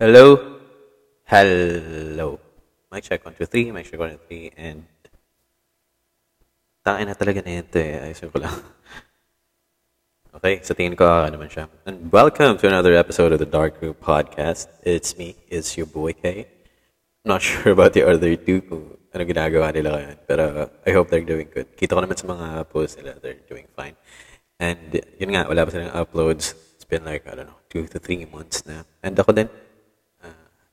Hello? Hello. Mic check 1, 2, 3. Mic check 1, 2, 3. And... Tangin na talaga na ito eh. Ayusin ko lang. Okay, sa tingin ko, ano naman siya. And welcome to another episode of the Dark Room Podcast. It's me, it's your boy K. I'm not sure about the other two kung ano ginagawa nila ngayon. Pero I hope they're doing good. Kita ko naman sa mga posts nila, they're doing fine. And yun nga, wala pa silang uploads. It's been like, I don't know, two to three months na. And ako din,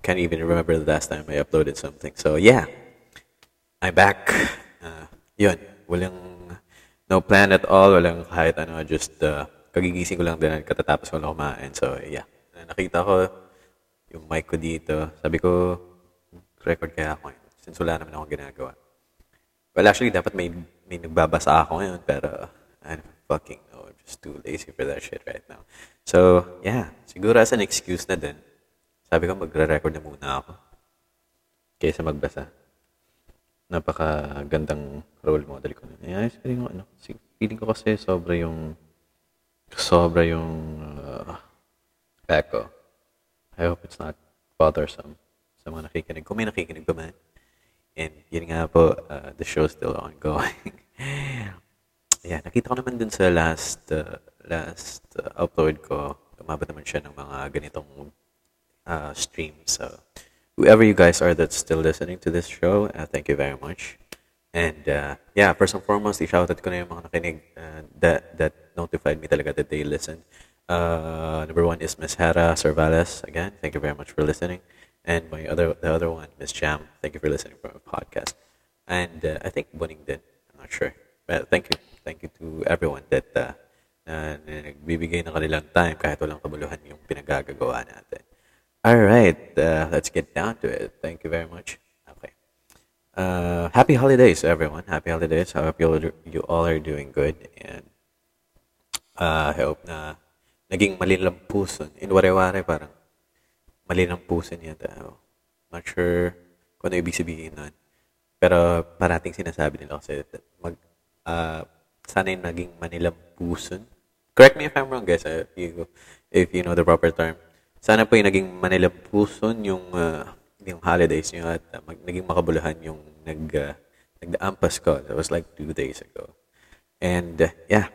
can't even remember the last time I uploaded something. So yeah, I'm back. Uh, yun, walang no plan at all. Walang kahit ano, just uh, kagigising ko lang din at katatapos ko lang kumain. So yeah, nakita ko yung mic ko dito. Sabi ko, record kaya ako ngayon. Since wala naman akong ginagawa. Well, actually, dapat may, may nagbabasa ako ngayon. Pero, I don't fucking know. I'm just too lazy for that shit right now. So, yeah. Siguro as an excuse na din. Sabi ko, magre-record na muna ako. Kaysa magbasa napaka-gandang role model ko. Ayos feeling ko, ano, feeling ko kasi sobra yung, sobra yung uh, echo. I hope it's not bothersome sa mga nakikinig. Kung may nakikinig pa man. And yun nga po, uh, the show's still ongoing. yeah, nakita ko naman dun sa last, uh, last uh, upload ko, umabot naman siya ng mga ganitong uh, streams. So, whoever you guys are that's still listening to this show, uh, thank you very much. And uh, yeah, first and foremost, i-shoutout na yung mga nakinig uh, that, that notified me talaga that they listened. Uh, number one is Miss Hera Cervales. Again, thank you very much for listening. And my other, the other one, Miss Jam, thank you for listening for my podcast. And uh, I think Buning did. I'm not sure. But thank you. Thank you to everyone that uh, na nagbibigay ng kanilang time kahit walang kabuluhan yung pinagagagawa natin. All right, uh, let's get down to it. Thank you very much. Okay. Uh, happy holidays, everyone. Happy holidays. I hope you you all are doing good, and uh, I hope na naging malilampuson. In ware-ware, parang malilampuson yata. Oh. Not sure kung ano ibig sabihin nun. Pero parating sinasabi nila kasi mag, uh, sana yung naging manilampuson. Correct me if I'm wrong, guys, if you, if you know the proper term sana po yung naging manilampuson yung, uh, yung holidays nyo at uh, mag, naging makabuluhan yung nag, uh, nagdaampas ko. That was like two days ago. And uh, yeah,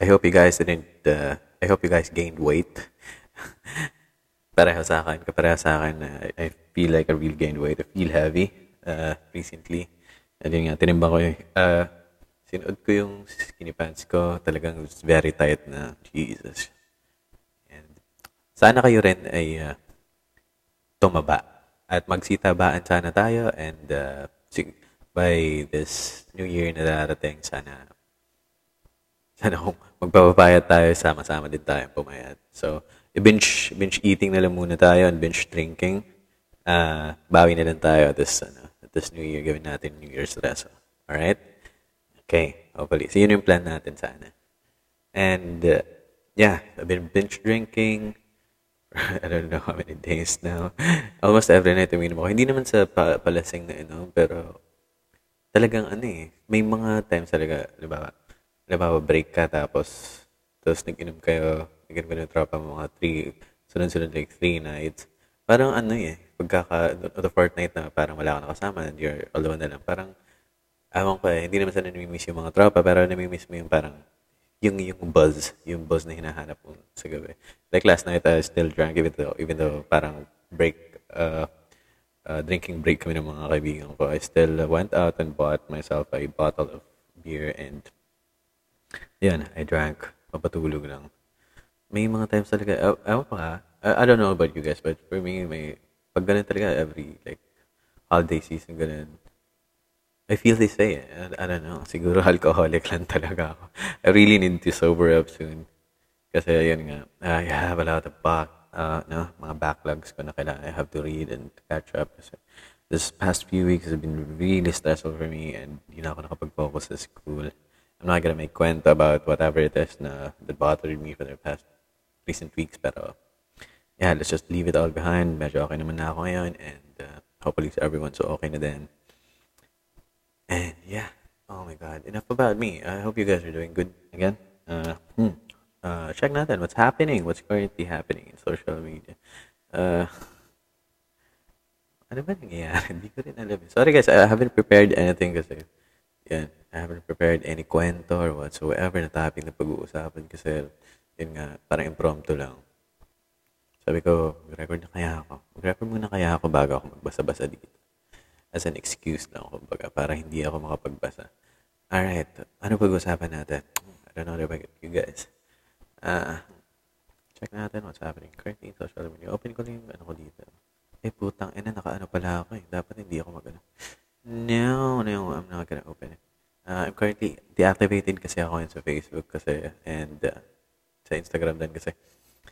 I hope you guys didn't, uh, I hope you guys gained weight. pareho sa akin, kapareho sa akin, uh, I feel like I really gained weight. I feel heavy uh, recently. And yun nga, tinimbang ko yung, uh, sinuod ko yung skinny pants ko. Talagang very tight na. Jesus. Sana kayo rin ay uh, tumaba at magsitabaan sana tayo and uh, by this new year na darating sana sana kung magpapapayat tayo sama-sama din tayo pumayat. So, binge binge eating na lang muna tayo and binge drinking. Uh, bawi na lang tayo this ano, this new year gawin natin New Year's reso. All right? Okay, hopefully. So, yun yung plan natin sana. And uh, yeah, I've been binge drinking I don't know how many days now. Almost every night uminom ako. Hindi naman sa pa- palasing na inom, pero talagang ano eh, may mga times talaga, diba, diba, break ka tapos, tapos nag-inom kayo, nag-inom kayo ng tropa mga three, sunod-sunod like three nights. Parang ano eh, pagkaka, the fourth night na parang wala ka nakasama and you're alone na lang, parang, awang ko eh, hindi naman sana namimiss yung mga tropa, pero namimiss mo yung parang yung yung buzz, yung buzz na hinahanap mo sa gabi. Like last night, I still drunk even though, even though parang break, uh, uh, drinking break kami ng mga kaibigan ko. I still went out and bought myself a bottle of beer and yan, I drank. Papatulog lang. May mga times talaga, ewan pa I, I don't know about you guys, but for me, may, pag ganun talaga every, like, holiday season, ganun, I feel this way. I, I don't know. Siguro alcoholic lang talaga ako. I really need to sober up soon. Kasi yun nga, I have a lot of back, uh, no, mga backlogs ko na kailangan I have to read and catch up. Kasi this past few weeks have been really stressful for me and hindi na ako nakapag-focus sa school. I'm not gonna make kwenta about whatever it is na that bothered me for the past recent weeks. Pero yeah, let's just leave it all behind. Medyo okay naman na ako ngayon and uh, hopefully everyone's okay na din. And yeah, oh my God, enough about me. I hope you guys are doing good again. Uh, hmm. uh, check natin what's happening, what's currently happening in social media. Uh, ano ba nangyayari? Hindi. Sorry guys, I haven't prepared anything kasi. Yan, I haven't prepared any kwento or whatsoever na topic na pag-uusapan kasi yun nga, parang impromptu lang. Sabi ko, mag-record na kaya ako. Mag-record muna kaya ako bago ako magbasa-basa dito. As an excuse lang, kumbaga, para hindi ako makapagbasa. Alright, ano pag-usapan natin? I don't know get you guys. Ah, check natin what's happening currently social media. Open ko lang yung ano ko dito. Eh, putang ina, naka-ano pala ako eh. Dapat hindi ako mag-ano. No, no, I'm not gonna open it. Uh, I'm currently deactivated kasi ako yun sa Facebook kasi and uh, sa Instagram din kasi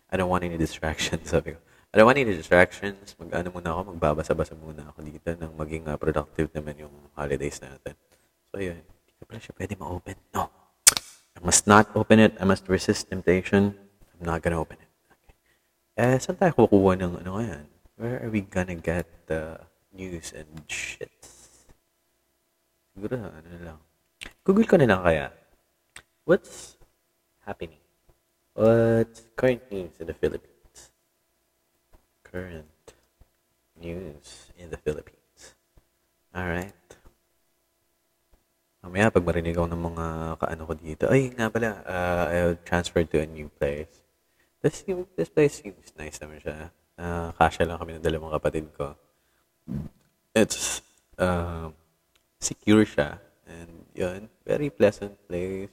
I don't want any distractions. Sabi ko, I don't want any distractions. Mag-ano muna ako, magbabasa-basa muna ako dito nang maging uh, productive naman yung holidays natin. So, yun. Hindi pala siya pwede ma-open. No. I must not open it. I must resist temptation. I'm not gonna open it. Okay. Eh, saan tayo kukuha ng ano yan? Where are we gonna get the news and shit? Siguro, ano na lang. Google ko na lang kaya. What's happening? What's current news in the Philippines? Current news in the Philippines. Alright. Mamaya, pag marinig ako ng mga kaano ko dito, ay, nga pala, uh, I transferred to a new place. This, this place seems nice naman siya. Uh, kasya lang kami ng dalawang kapatid ko. It's, uh, secure siya. And yun, very pleasant place.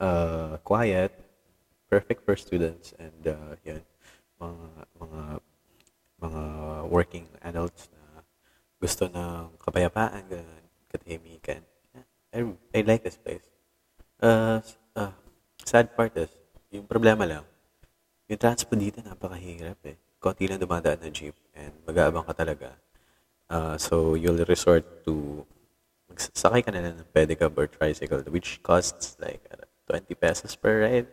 Uh, quiet. Perfect for students. And uh, yun, mga, mga, mga working adults na gusto ng kapayapaan, ganun, katahimikan. I, I like this place. Uh, uh, sad part is, yung problema lang, yung transport dito napakahirap eh. Konti lang dumadaan na jeep and mag-aabang ka talaga. Uh, so, you'll resort to magsasakay ka na lang ng pedicab or tricycle which costs like uh, 20 pesos per ride.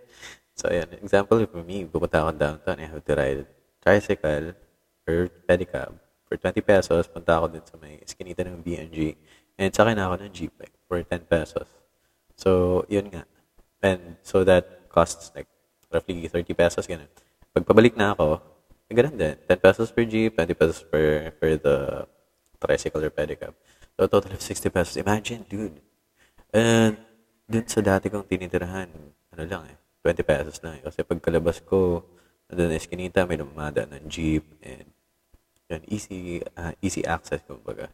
So, ayan. Example, for me, pupunta ako downtown, I have to ride tricycle or pedicab for 20 pesos. Punta ako dun sa may eskinita ng BNG. And sakay na ako ng jeep like, for 10 pesos. So, yun nga. And so that costs like roughly 30 pesos, ganun. Pag pabalik na ako, ganun din. 10 pesos per jeep, 20 pesos per, per the tricycle or pedicab. So, total of 60 pesos. Imagine, dude. And dun sa dati kong tinitirahan, ano lang eh, 20 pesos lang. eh. Kasi pagkalabas ko, doon eskinita, may lumada ng jeep and yun, easy, uh, easy access, kumbaga.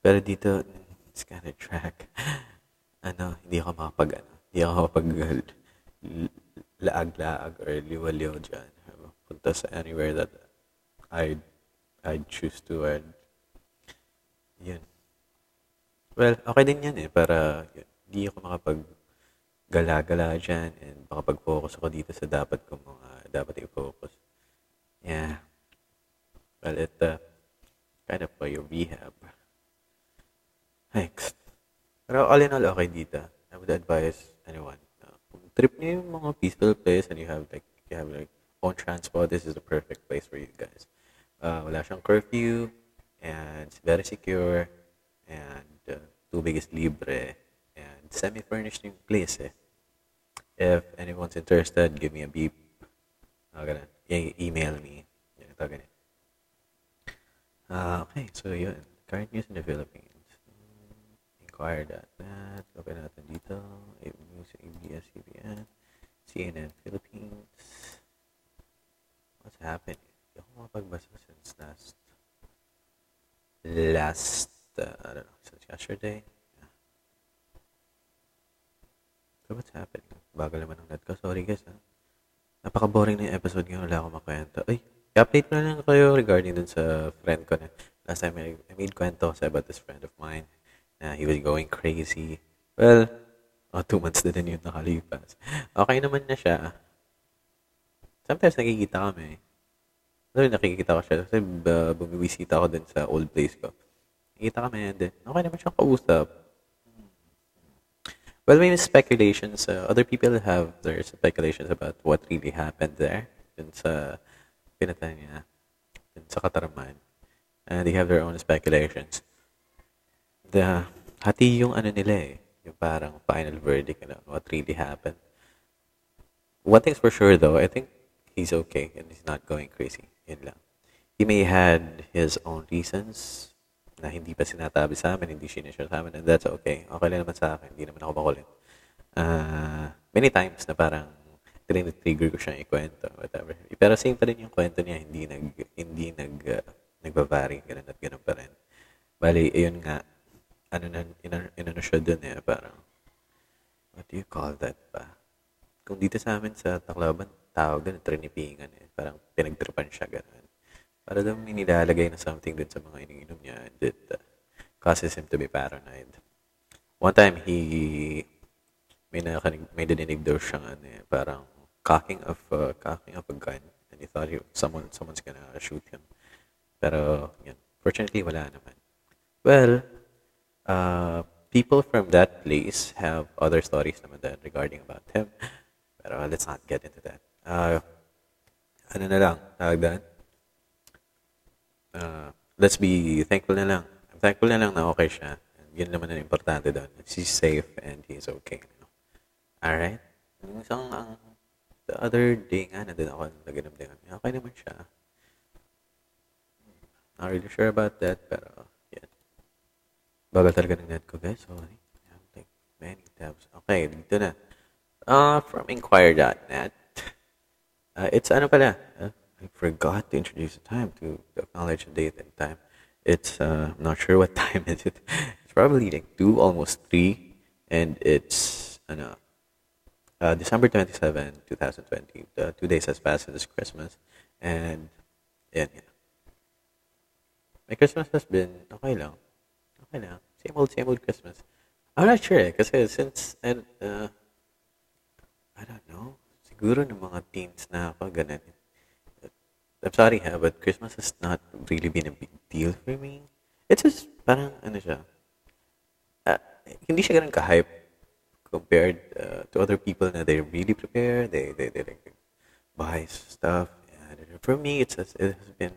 Pero dito, it's kind of track. ano, hindi ako makapag, ano, hindi ako makapag laag-laag or liwa-liwa dyan. Punta sa anywhere that I'd, I'd choose to and yun. Well, okay din yan eh, para yun, hindi ako makapag gala-gala dyan and makapag-focus ako dito sa dapat kong mga dapat i-focus. Yeah. Well, it uh, kind of your rehab. Next. Pero all in all, okay dito. I would advise anyone. Uh, trip niyo yung mga peaceful place and you have like, you have like own transport, this is the perfect place for you guys. Uh, wala siyang curfew and it's very secure and uh, tubig is libre and semi-furnished yung place eh. If anyone's interested, give me a beep. Uh, ganun. E- email me. Uh, okay, so yun. Current news in the Philippines. Inquire that. That. Open natin dito. News, ABS-CBN. CNN Philippines. What's happening? Hindi ako makapagbasa since last last, uh, I don't know, since yesterday. Yeah. So what's happening? Bagal naman ang net ko. Sorry guys, ha? Napaka-boring na yung episode ngayon. Wala akong makwento. Ay, i-update na lang kayo regarding dun sa friend ko na last time I, I made kwento kasi about this friend of mine na he was going crazy. Well, oh, two months na din yun nakalipas. Okay naman na siya. Sometimes nakikita kami. Ano nakikita ko siya kasi uh, bumiwisita ako din sa old place ko. Nakikita kami and then okay naman siyang kausap. Well, may speculations. Uh, other people have their speculations about what really happened there. Dun sa pinatan niya. Sa Katarman. And they have their own speculations. The, hati yung ano nila eh. Yung parang final verdict ano, what really happened. One thing's for sure though, I think he's okay and he's not going crazy. Yun lang. He may had his own reasons na hindi pa sinatabi sa amin, hindi sinishare sa amin, and that's okay. Okay lang naman sa akin, hindi naman ako makulit. Uh, many times na parang trigger ko siyang ikwento, whatever. Pero same pa rin yung kwento niya, hindi nag, hindi nag, uh, nagbabari, ganun at ganun pa rin. Bali, ayun nga, ano na, inano, inano siya dun eh, parang, what do you call that pa? Kung dito sa amin sa Tacloban, tawag doon, trinipingan eh. Parang pinagtripan siya, ganun. Para daw may nilalagay na something dun sa mga iniinom niya and it uh, causes him to be paranoid. One time, he, may nakanig, may dininig daw siya, ano eh, parang cocking of, uh, cocking of a gun and he thought he, someone, someone's gonna shoot him. Pero, yun, fortunately, wala naman. Well, uh, people from that place have other stories naman din regarding about him. Pero let's not get into that. Uh, ano na lang, tawag? Uh, let's be thankful na lang. I'm thankful na lang na okay siya. And yun naman ang importante doon. She's safe and he's okay. You know? Alright? Isang, ang, the other day nga, nandun ako, kami. Okay naman siya. Not really sure about that, pero, yeah. Bagal talaga ng net ko, guys. Sorry. I have like many tabs. Okay, dito na. Uh, from inquire.net. Uh, it's ano pala? Uh, I forgot to introduce the time to acknowledge the date and time. It's, uh, I'm not sure what time is it. It's probably like 2, almost 3. And it's, ano, uh, December 27, 2020. The two days has passed since Christmas. And, yeah, yeah. My Christmas has been okay lang. Okay lang. Same old, same old Christmas. I'm not sure eh. Kasi since, and, uh, I don't know. Siguro ng mga teens na ako, ganun. I'm sorry ha, but Christmas has not really been a big deal for me. It's just, parang, ano siya, uh, hindi siya ganun ka-hype compared uh, to other people na they really prepare, they, they, they like, buy stuff. Yeah, for me, it's, it has been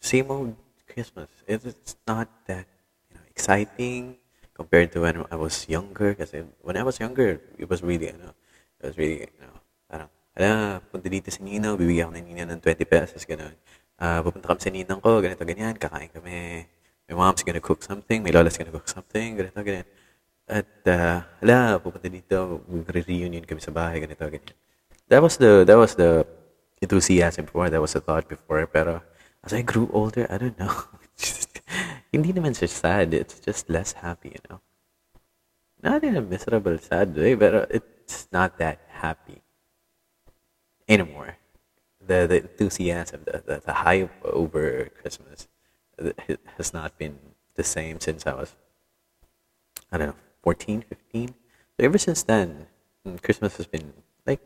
same old Christmas. It's not that you know, exciting compared to when I was younger. Kasi when I was younger, it was really, you know, it was really, you know, parang, ala, punta dito si Nino, bibigyan ko ng Nino ng 20 pesos, gano'n. Uh, pupunta kami sa ninang ko, ganito, ganyan, kakain kami. My mom's gonna cook something, my lola's gonna cook something, ganito, ganyan. At, uh, ala, pupunta dito, mag-reunion kami sa bahay, ganito, ganyan. That was the, that was the enthusiasm before, that was the thought before, pero as I grew older, I don't know. just, hindi naman siya sad. It's just less happy, you know. Not in a miserable, sad way, but it's not that happy anymore. The, the enthusiasm, the, the, the hype over Christmas has not been the same since I was, I don't know, 14, 15. So ever since then, mm, Christmas has been like,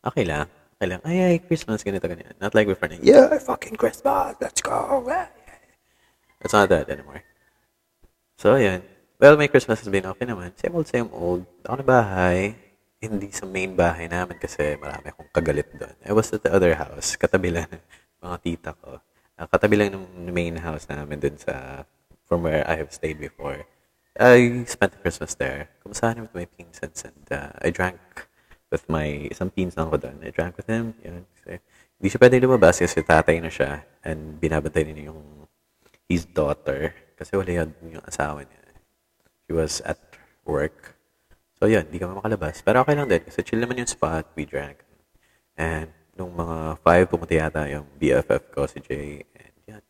okay lang. Okay lang, ay, ay, Christmas, ganito, ganyan. Not like before, yeah, fucking Christmas, let's go. It's not that anymore. So, yun. Well, my Christmas has been okay naman. Same old, same old. Ako na bahay. Hindi sa main bahay namin kasi marami akong kagalit doon. I was at the other house. Katabi lang mga tita ko. Uh, katabi lang ng main house namin doon sa from where I have stayed before. I spent Christmas there. Kumusahan with my pinsans and uh, I drank with my isang pinsan ko doon. I drank with him. Yun. Kasi, hindi siya pwede lumabas kasi tatay na siya and binabantay niya yung his daughter kasi wala yun yung asawa niya. She was at work. So yun, hindi kami makalabas. Pero okay lang din kasi chill naman yung spot. We drank. And nung mga five, pumunta yata yung BFF ko, si Jay. And yan.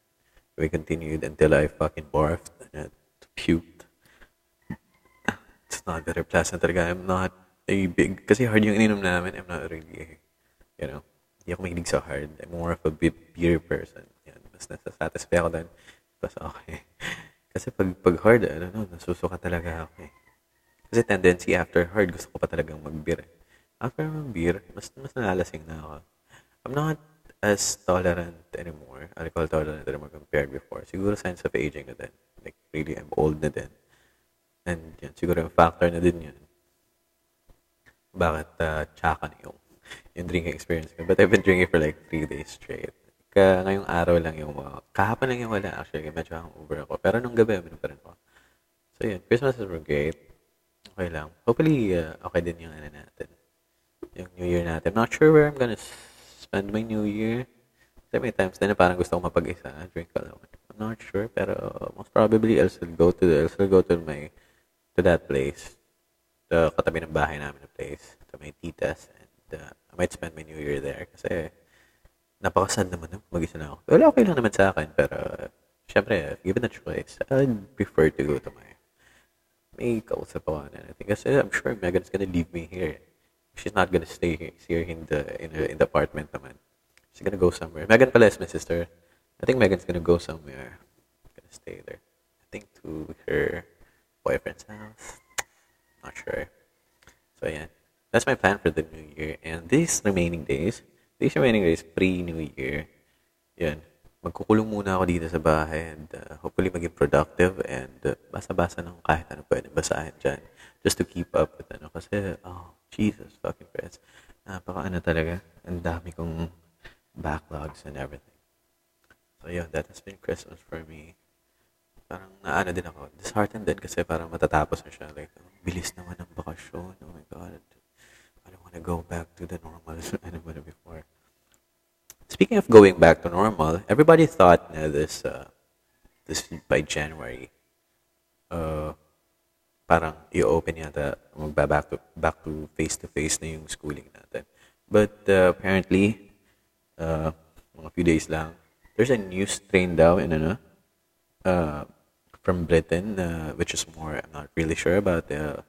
We continued until I fucking barfed and puked. It's not very pleasant talaga. I'm not a big, kasi hard yung ininom namin, I'm not really, you know, hindi ako mahilig sa hard. I'm more of a beer person. Yan, mas nasa-satisfy ako doon. Mas okay. Kasi pag, pag hard, ano, no, nasusuka talaga ako eh. Kasi tendency after hard, gusto ko pa talagang mag-beer. After mag-beer, mas, mas nalalasing na ako. I'm not as tolerant anymore, alcohol tolerant anymore compared before. Siguro signs of aging na din. Like, really, I'm old na din. And yan, siguro yung factor na din yun bakit uh, tsaka na yung, yung drinking experience ko. But I've been drinking for like three days straight. Ka, ngayong araw lang yung mga, kahapon lang yung wala actually, medyo over ako. Pero nung gabi, minum pa rin ako. So yun, Christmas is great. Okay lang. Hopefully, uh, okay din yung ano natin. Yung New Year natin. Not sure where I'm gonna spend my New Year. Kasi may times na, parang gusto ko mapag-isa. Drink alone. I'm not sure, pero most probably I'll still go to I'll still go to my to that place. The katabi ng bahay namin na place. To my titas. And uh, I might spend my New Year there. Kasi napakasad naman ng mag-isa lang ako. Well, okay lang naman sa akin. Pero, uh, syempre, given a choice, I'd prefer to go to my may kausap ako and anything. Kasi I'm sure Megan's gonna leave me here. She's not gonna stay here, in the in the, in the apartment naman. She's gonna go somewhere. Megan pala is my sister. I think Megan's gonna go somewhere. Gonna stay there. I think to her boyfriend's house. Not sure. So yeah, that's my plan for the new year. And these remaining days, these remaining days pre-new year, yan, magkukulong muna ako dito sa bahay and uh, hopefully maging productive and uh, basa-basa ng kahit ano pwede basahin dyan. Just to keep up with ano. Kasi, oh, Jesus fucking Christ. Napaka ano talaga. Ang dami kong backlogs and everything. So yeah that has been Christmas for me. Parang naano din ako. Disheartened din kasi parang matatapos na siya. Like, bilis naman ng bakasyon. Oh my God. I don't want to go back to the normal ano before. Speaking of going back to normal, everybody thought na this uh, this by January, uh, parang i-open yata, magba back to back to face to face na yung schooling natin. But uh, apparently, uh, mga few days lang, there's a new strain daw in ano, uh, from Britain, uh, which is more, I'm not really sure about the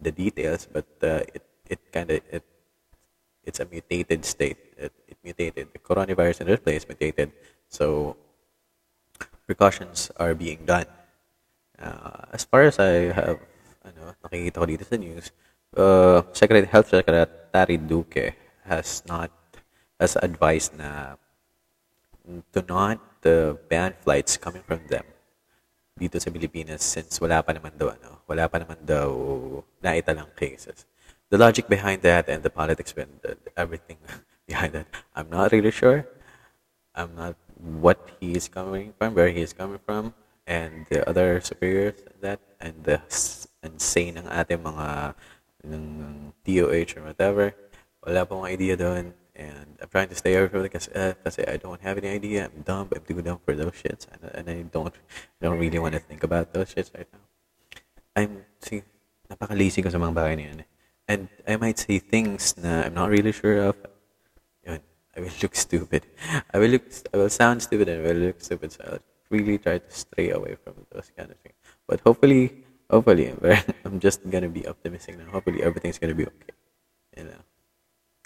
the details, but uh, it it kind of it it's a mutated state. It, it mutated. The coronavirus in the place mutated. So precautions are being done. Uh, as far as I have, ano, nakikita ko dito sa news, uh, Secretary Health Secretary Duque has not has advised na to not uh, ban flights coming from them dito sa Pilipinas since wala pa naman daw ano, wala pa naman daw naitalang cases. The logic behind that and the politics behind that, everything behind that, I'm not really sure. I'm not what he is coming from, where he is coming from, and the other superiors that, and the say ng ating mga ng DOH or whatever. Wala pa akong idea doon. And I'm trying to stay away from it because, uh, kasi I don't have any idea. I'm dumb. I'm too dumb for those shits. And, and I don't don't really want to think about those shits right now. I'm, see, napaka-lazy ko sa mga bagay na. Eh. And I might say things na I'm not really sure of. Yun, I will look stupid. I will look, I will sound stupid and I will look stupid. So I'll really try to stray away from those kind of things. But hopefully, hopefully, I'm just gonna be optimistic now. Hopefully, everything's gonna be okay. You know.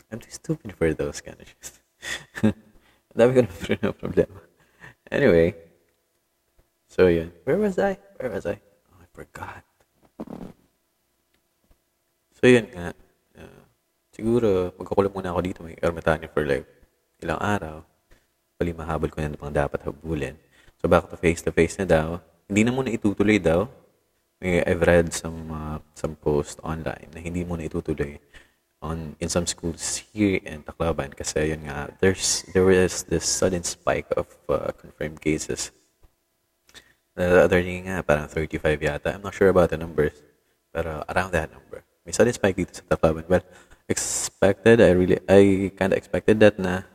I'm too stupid for those kind of shit. Dami ko na problema. Anyway. So, yeah, Where was I? Where was I? Oh, I forgot. So, yun nga. Uh, siguro, magkukulang muna ako dito. May Ermitanyo for like ilang araw. Pali mahabol ko na pang dapat habulin. So, back to face-to-face na daw. Hindi na muna itutuloy daw. I've read some uh, some post online na hindi muna itutuloy on in some schools here in Tacloban kasi yun nga there's there was this sudden spike of uh, confirmed cases. The other day nga parang 35 yata I'm not sure about the numbers pero around that number. May sudden spike dito sa Tacloban but expected I really I kind of expected that na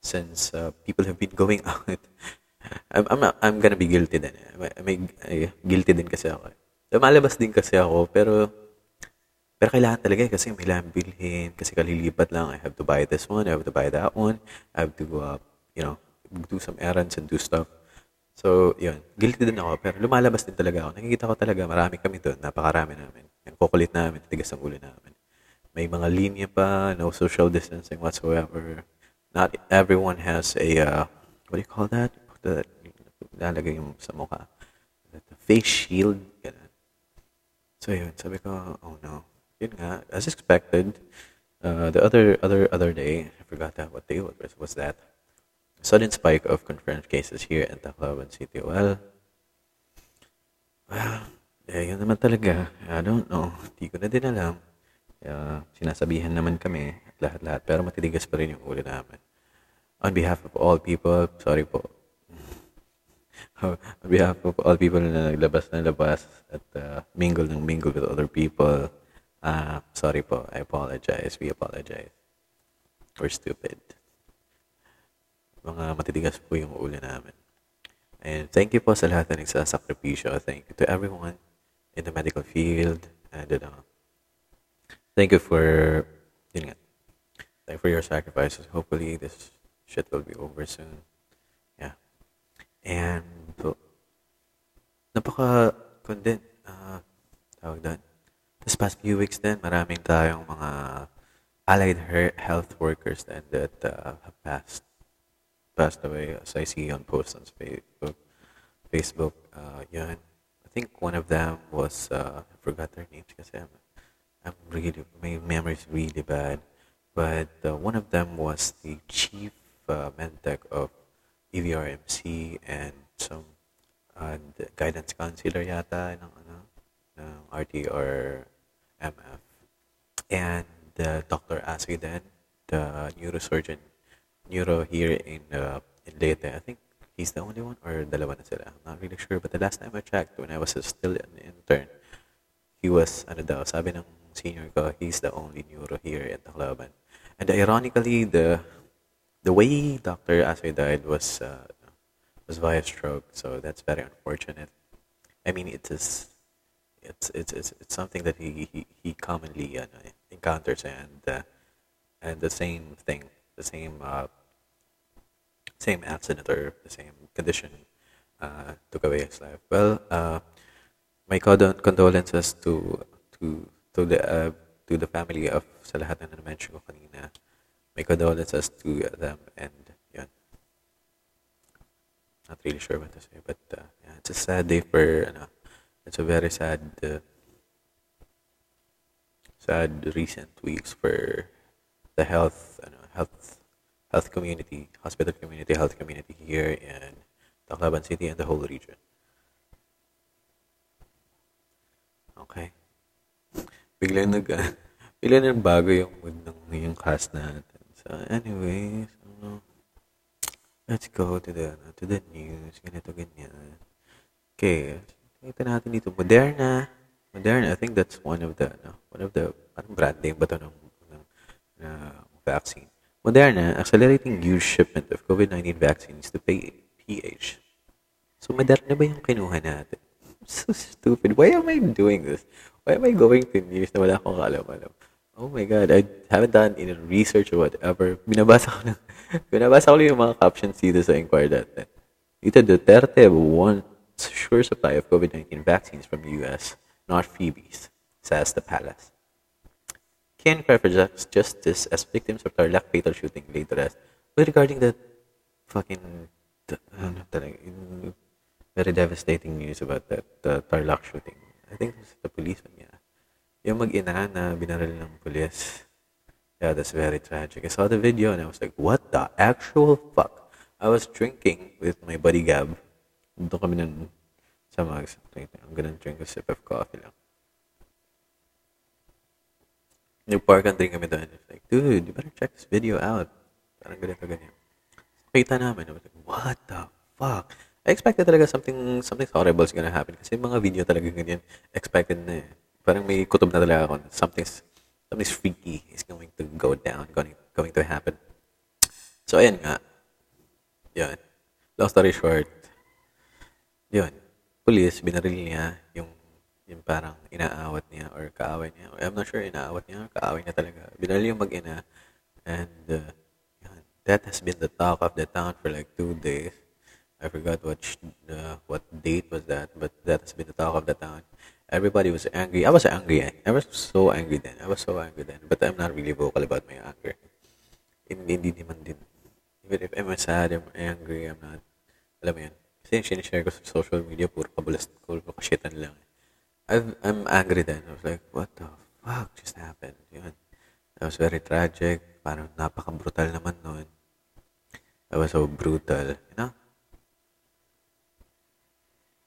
since uh, people have been going out I'm I'm, I'm gonna be guilty din. May, may guilty din kasi ako. Lumalabas din kasi ako pero pero kailangan talaga eh, kasi may bilhin, kasi kalilipat lang, I have to buy this one, I have to buy that one, I have to, uh, you know, do some errands and do stuff. So, yun. Guilty din ako, pero lumalabas din talaga ako. Nakikita ko talaga, marami kami doon, napakarami namin. Yung kukulit namin, tigas ang ulo namin. May mga linya pa, no social distancing whatsoever. Not everyone has a, uh, what do you call that? The, lalagay yung sa mukha. The face shield, ganun. So, yun. Sabi ko, oh no yun nga, as expected, uh, the other other other day, I forgot that what day was was that sudden spike of confirmed cases here in Tacloban City. Well, well, eh, yun naman talaga. I don't know. Hindi ko na din alam. Uh, sinasabihan naman kami lahat-lahat pero matitigas pa rin yung ulo namin. On behalf of all people, sorry po. on behalf of all people na naglabas na labas at uh, mingle ng mingle with other people, Ah, sorry po. I apologize. We apologize. We're stupid. Mga matitigas po yung ulo namin. And thank you po sa lahat na nagsasakripisyo. Thank you to everyone in the medical field. And uh, thank you for, yun nga, thank you for your sacrifices. Hopefully, this shit will be over soon. Yeah. And, so, napaka, kundi, uh, tawag doon. This past few weeks din, maraming tayong mga allied health workers then that uh, have passed passed away as I see on posts on Facebook. Facebook, uh, yun. I think one of them was uh, I forgot their names because I'm, I'm really my memory is really bad. But uh, one of them was the chief uh, medtech of EVRMC and some uh, guidance counselor yata ng ano ng RT or MF. And Dr. Asri then, the neurosurgeon, neuro here in uh, in Leyte. I think he's the only one or dalawa na sila. I'm not really sure. But the last time I checked, when I was still an intern, he was, ano daw, sabi ng senior ko, he's the only neuro here in Tacloban. And ironically, the the way Dr. Asri died was uh, was via stroke, so that's very unfortunate. I mean, it is it's it's it's, it's something that he he, he commonly encounters and uh, and the same thing, the same uh, same accident or the same condition uh, took away his life. Well, uh, my condolences to to to the uh, to the family of sa lahat na na-mention ko kanina. My condolences to them and yun. Not really sure what to say, but yeah, it's a sad day for ano, it's a very sad uh, sad recent weeks for the health ano, health health community, hospital community, health community here in Tacloban City and the whole region. Okay. Biglang nag biglang nang bago yung mood ng yung cast natin. So anyways, ano, let's go to the to the news, ganito ganyan. Okay, Kita natin dito, Moderna. Moderna, I think that's one of the, no, one of the, parang brand name ba ito ng, ng uh, vaccine. Moderna, accelerating huge shipment of COVID-19 vaccines to PH. So, Moderna ba yung kinuha natin? So stupid. Why am I doing this? Why am I going to news na wala akong alam-alam? Oh my God, I haven't done any research or whatever. Binabasa ko, na, binabasa ko lang yung mga captions dito sa Inquirer.net. Dito, Duterte won sure supply of COVID 19 vaccines from the US, not Phoebe's, says the palace. Ken for justice as victims of Tarlac fatal shooting laid to rest. But regarding the fucking ano uh, uh, very devastating news about that the Tarlac shooting, I think it was the police one, yeah. Yung mag-ina na binaril ng police. Yeah, that's very tragic. I saw the video and I was like, what the actual fuck? I was drinking with my buddy Gab doon kami nun sa Mags. Ang ganun drink ko sip of coffee lang. Nag-park and drink kami doon. Like, dude, you better check this video out. Parang ganito, ganyan. Kita namin. I was like, what the fuck? I expected talaga something something horrible is gonna happen. Kasi mga video talaga ganyan, expected na eh. Parang may kutob na talaga ako. Something's, something's freaky is going to go down, going, going to happen. So, ayan nga. Yan. Long story short, yun, police, binaril niya yung yung parang inaawat niya or kaaway niya. I'm not sure inaawat niya or kaaway niya talaga. Binaril yung mag-ina and uh, yun, that has been the talk of the town for like two days. I forgot what uh, what date was that, but that has been the talk of the town. Everybody was angry. I was angry. I was so angry then. I was so angry then. But I'm not really vocal about my anger. Hindi, hindi naman din. Even if I'm sad, I'm angry, I'm not. Alam mo yun. Kasi yung sinishare ko sa social media, puro kabulas, puro kashitan lang. I've, I'm angry then. I was like, what the fuck just happened? Yun. It was very tragic. Parang napaka-brutal naman nun. It was so brutal. You know?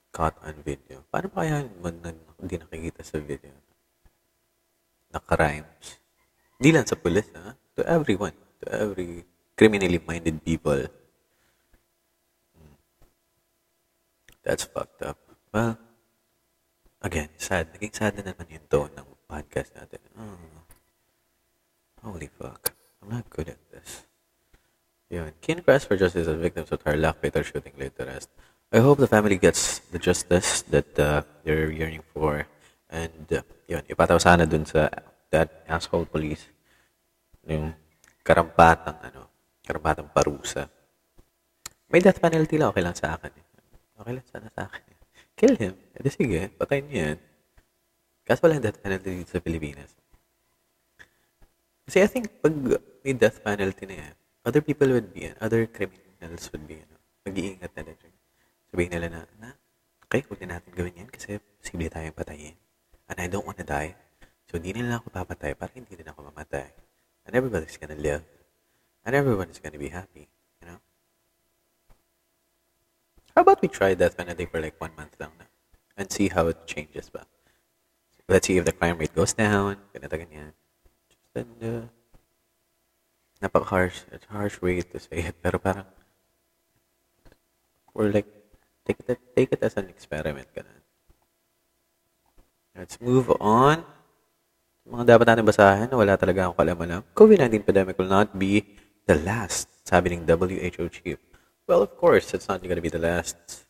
Caught on video. Paano pa kaya hindi nakikita sa video? Naka-rhymes. Hindi lang sa pulis, ha? To everyone. To every criminally minded people. That's fucked up. Well, again, sad. Naging sad na naman yung tone ng podcast natin. Oh, holy fuck. I'm not good at this. Yun. Keen press for justice as victims of Tarlac fatal shooting laid to. I hope the family gets the justice that uh, they're yearning for. And uh, yun, ipataw sana dun sa that asshole police yung karampatang ano, karampatang parusa. May death penalty lang, okay lang sa akin. eh. Okay lang sana sa akin. Kill him. E di sige, patayin niyo yan. Kaso wala death penalty dito sa Pilipinas. Kasi I think pag may death penalty na yan, other people would be, other criminals would be, ano, mag-iingat na din. Sabihin nila na, na, okay, huwag na natin gawin yan kasi posible tayong patayin. And I don't wanna die. So, di nila ako papatay para hindi din ako mamatay. And everybody's gonna live. And everyone is gonna be happy. How about we try death penalty for like one month lang na? And see how it changes ba? Let's see if the crime rate goes down. Ganito, ganyan. Just uh, napaka-harsh. It's a harsh way to say it. Pero parang, or like, take it, take it as an experiment. Ganun. Let's move on. Mga dapat natin basahin na wala talaga akong kalam-alam. COVID-19 pandemic will not be the last, sabi ng WHO chief. Well, of course, it's not going to be the last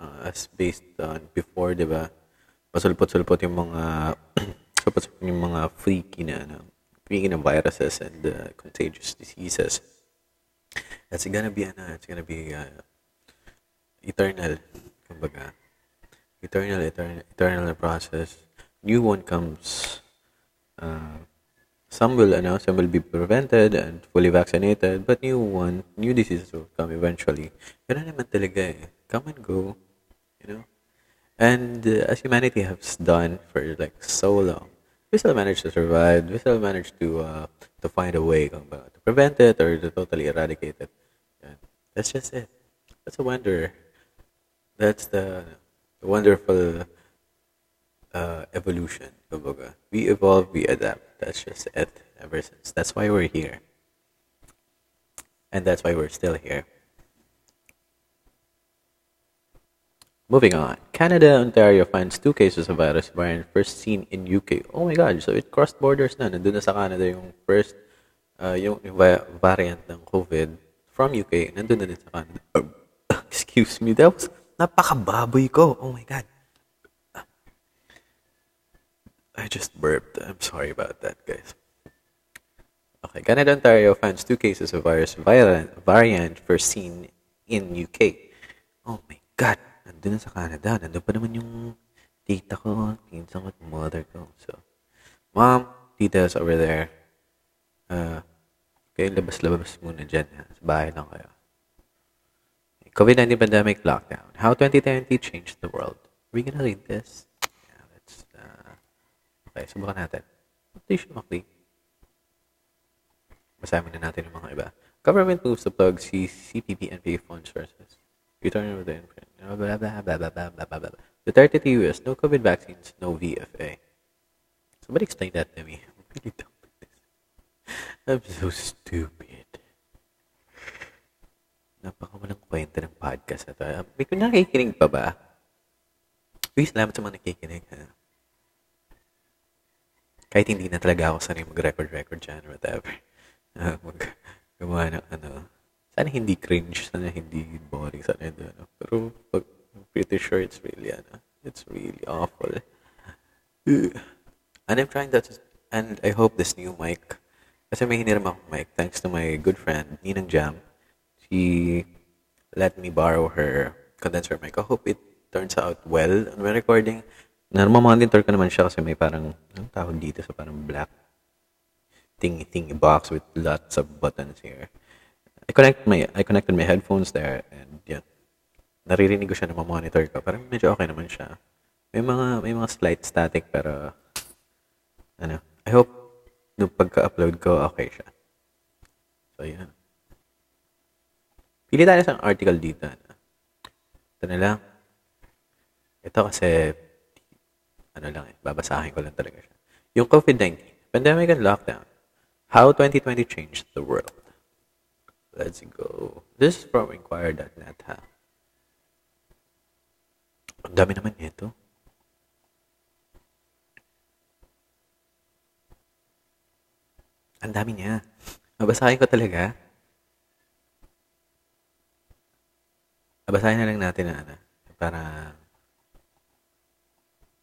uh, as based on before, di ba? Masulpot-sulpot yung mga sulpot-sulpot yung mga freaky na ano, freaky na viruses and uh, contagious diseases. It's gonna be ano, it's gonna be uh, eternal, kumbaga. Eternal, eternal, eternal process. New one comes. Uh, some will, announce some will be prevented and fully vaccinated, but new one, new diseases will come eventually. Ganun naman talaga eh. Come and go, you know. And uh, as humanity has done for like so long, we still managed to survive. We still managed to uh, to find a way to prevent it or to totally eradicate it. That's just it. That's a wonder. That's the wonderful uh, evolution. We evolve, we adapt. That's just it. Ever since. That's why we're here. And that's why we're still here. Moving on. Canada, Ontario finds two cases of virus variant first seen in UK. Oh my God. So it crossed borders na. Nandun na sa Canada yung first, uh, yung variant ng COVID from UK. Nandun na din sa Canada. Excuse me. That was napakababoy ko. Oh my God. I just burped. I'm sorry about that, guys. Okay, Canada, Ontario finds two cases of virus variant, variant first seen in UK. Oh my God. Nandun na sa Canada. Nandun pa naman yung tita ko, pinsan ko, mother ko. So, mom, tita's over there. Uh, kayo labas-labas muna dyan. Ha? Sa bahay lang kayo. COVID-19 pandemic lockdown. How 2020 changed the world. Are we gonna read this? Okay, subukan natin. Tissue Maclean. Basahin muna natin yung mga iba. Government moves to plug C- CPP and pay fund sources. Return of the infant. Blah, blah, blah, blah, blah, blah, blah, blah. 30 to US, no COVID vaccines, no VFA. Somebody explain that to me. I'm really dumb with this. I'm so stupid. Napakawalang kwenta ng podcast na to. Ah, May nakikinig pa ba? Please, salamat sa mga nakikinig. Ha? Kahit hindi na talaga ako sanay mag-record-record dyan whatever. Uh, mag gumawa ng ano. Sana hindi cringe, sana hindi boring, sana hindi ano. Pero pag, I'm pretty sure it's really ano. It's really awful. And I'm trying that, and I hope this new mic, kasi may hiniram akong mic, thanks to my good friend, Ninang Jam. She let me borrow her condenser mic. I hope it turns out well on my recording. Narmamonitor ko naman siya kasi may parang, anong tawag dito sa parang black thingy thingy box with lots of buttons here. I connect my I connected my headphones there and yeah. Naririnig ko siya na monitor ko. Parang medyo okay naman siya. May mga may mga slight static pero ano, I hope nung pagka-upload ko okay siya. So yeah. Pili tayo sa article dito. Ano. Ito na lang. Ito kasi ano lang eh, babasahin ko lang talaga siya. Yung COVID-19, pandemic and lockdown. How 2020 changed the world. Let's go. This is from Inquirer.net, ha? Ang dami naman nito. Ang dami niya. Mabasahin ko talaga. basahin na lang natin na ano, para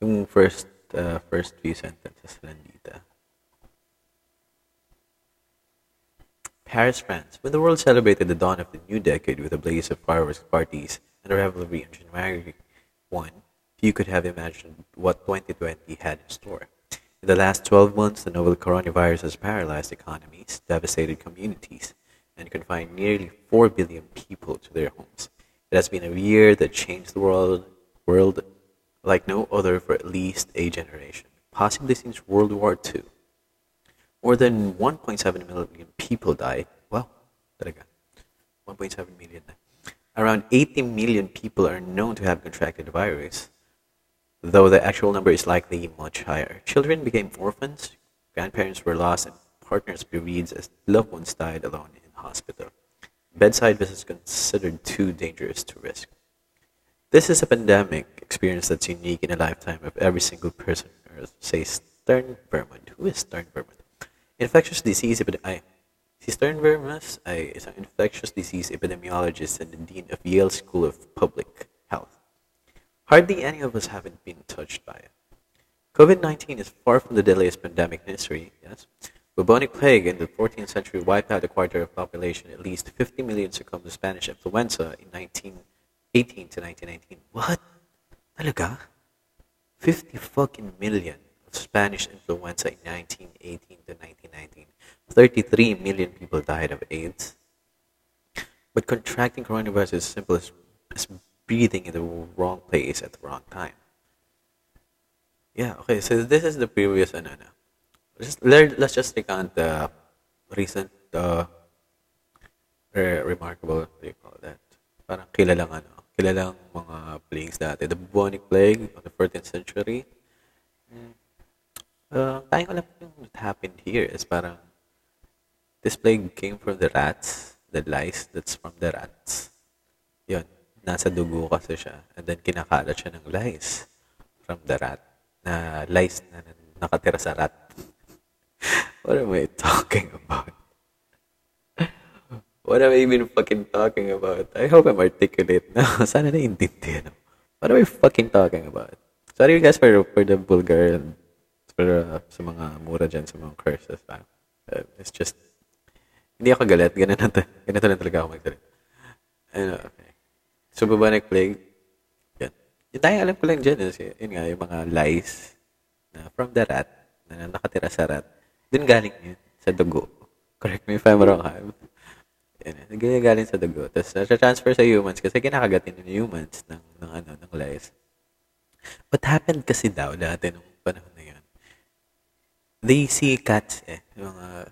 yung first uh, first few sentences lang dito. Paris, France. When the world celebrated the dawn of the new decade with a blaze of fireworks parties and a revelry on January 1, few could have imagined what 2020 had in store. In the last 12 months, the novel coronavirus has paralyzed economies, devastated communities, and confined nearly 4 billion people to their homes. It has been a year that changed the world, world like no other for at least a generation, possibly since World War II. More than 1.7 million people died. Wow, talaga. 1.7 million. Around 80 million people are known to have contracted the virus, though the actual number is likely much higher. Children became orphans, grandparents were lost, and partners bereaved as loved ones died alone in hospital. Bedside visits considered too dangerous to risk. This is a pandemic experience that's unique in a lifetime of every single person on Earth, says Stern Vermont. Who is Stern Vermont? Infectious disease epidemic. Si Stern Vermas ay isang infectious disease epidemiologist and the dean of Yale School of Public Health. Hardly any of us haven't been touched by it. COVID-19 is far from the deadliest pandemic in history, yes. Bubonic plague in the 14th century wiped out a quarter of the population. At least 50 million succumbed to Spanish influenza in 1918 to 1919. What? Talaga? 50 fucking million of Spanish influenza in 1918 to 1919. 33 million people died of AIDS. But contracting coronavirus is as simple as, as breathing in the wrong place at the wrong time. Yeah, okay, so this is the previous ano. Just, let's just recount the recent uh, re- remarkable, what do you call that? Parang kilalang ano, kilalang mga plagues dati. The bubonic plague of the 14th century. Uh, kaya ko lang yung what happened here is parang this plague came from the rats, the lice that's from the rats. Yun, nasa dugo kasi siya. And then kinakalat siya ng lice from the rat. Na lice na nakatira sa rat. what am I talking about? What am I even fucking talking about? I hope I'm articulate now. Sana naiintindihan. What am I fucking talking about? Sorry you guys for, for the vulgar and for uh, sa mga mura dyan, sa mga curses. Uh, it's just, hindi ako galit. Ganito, na, ganito na talaga ako magsalit. Ano, okay. So, bubonic plague, yan. Yung tayo alam ko lang dyan, is, yun nga, yung mga lice na from the rat, na nakatira sa rat. Doon galing yun, sa dugo. Correct me if I'm wrong, ha? Yan, ganyan galing sa dugo. Tapos, na-transfer sa humans kasi kinakagat ng humans ng, ng, ano, ng lice. What happened kasi daw dati nung panahon na yun, they see cats eh. Yung, uh,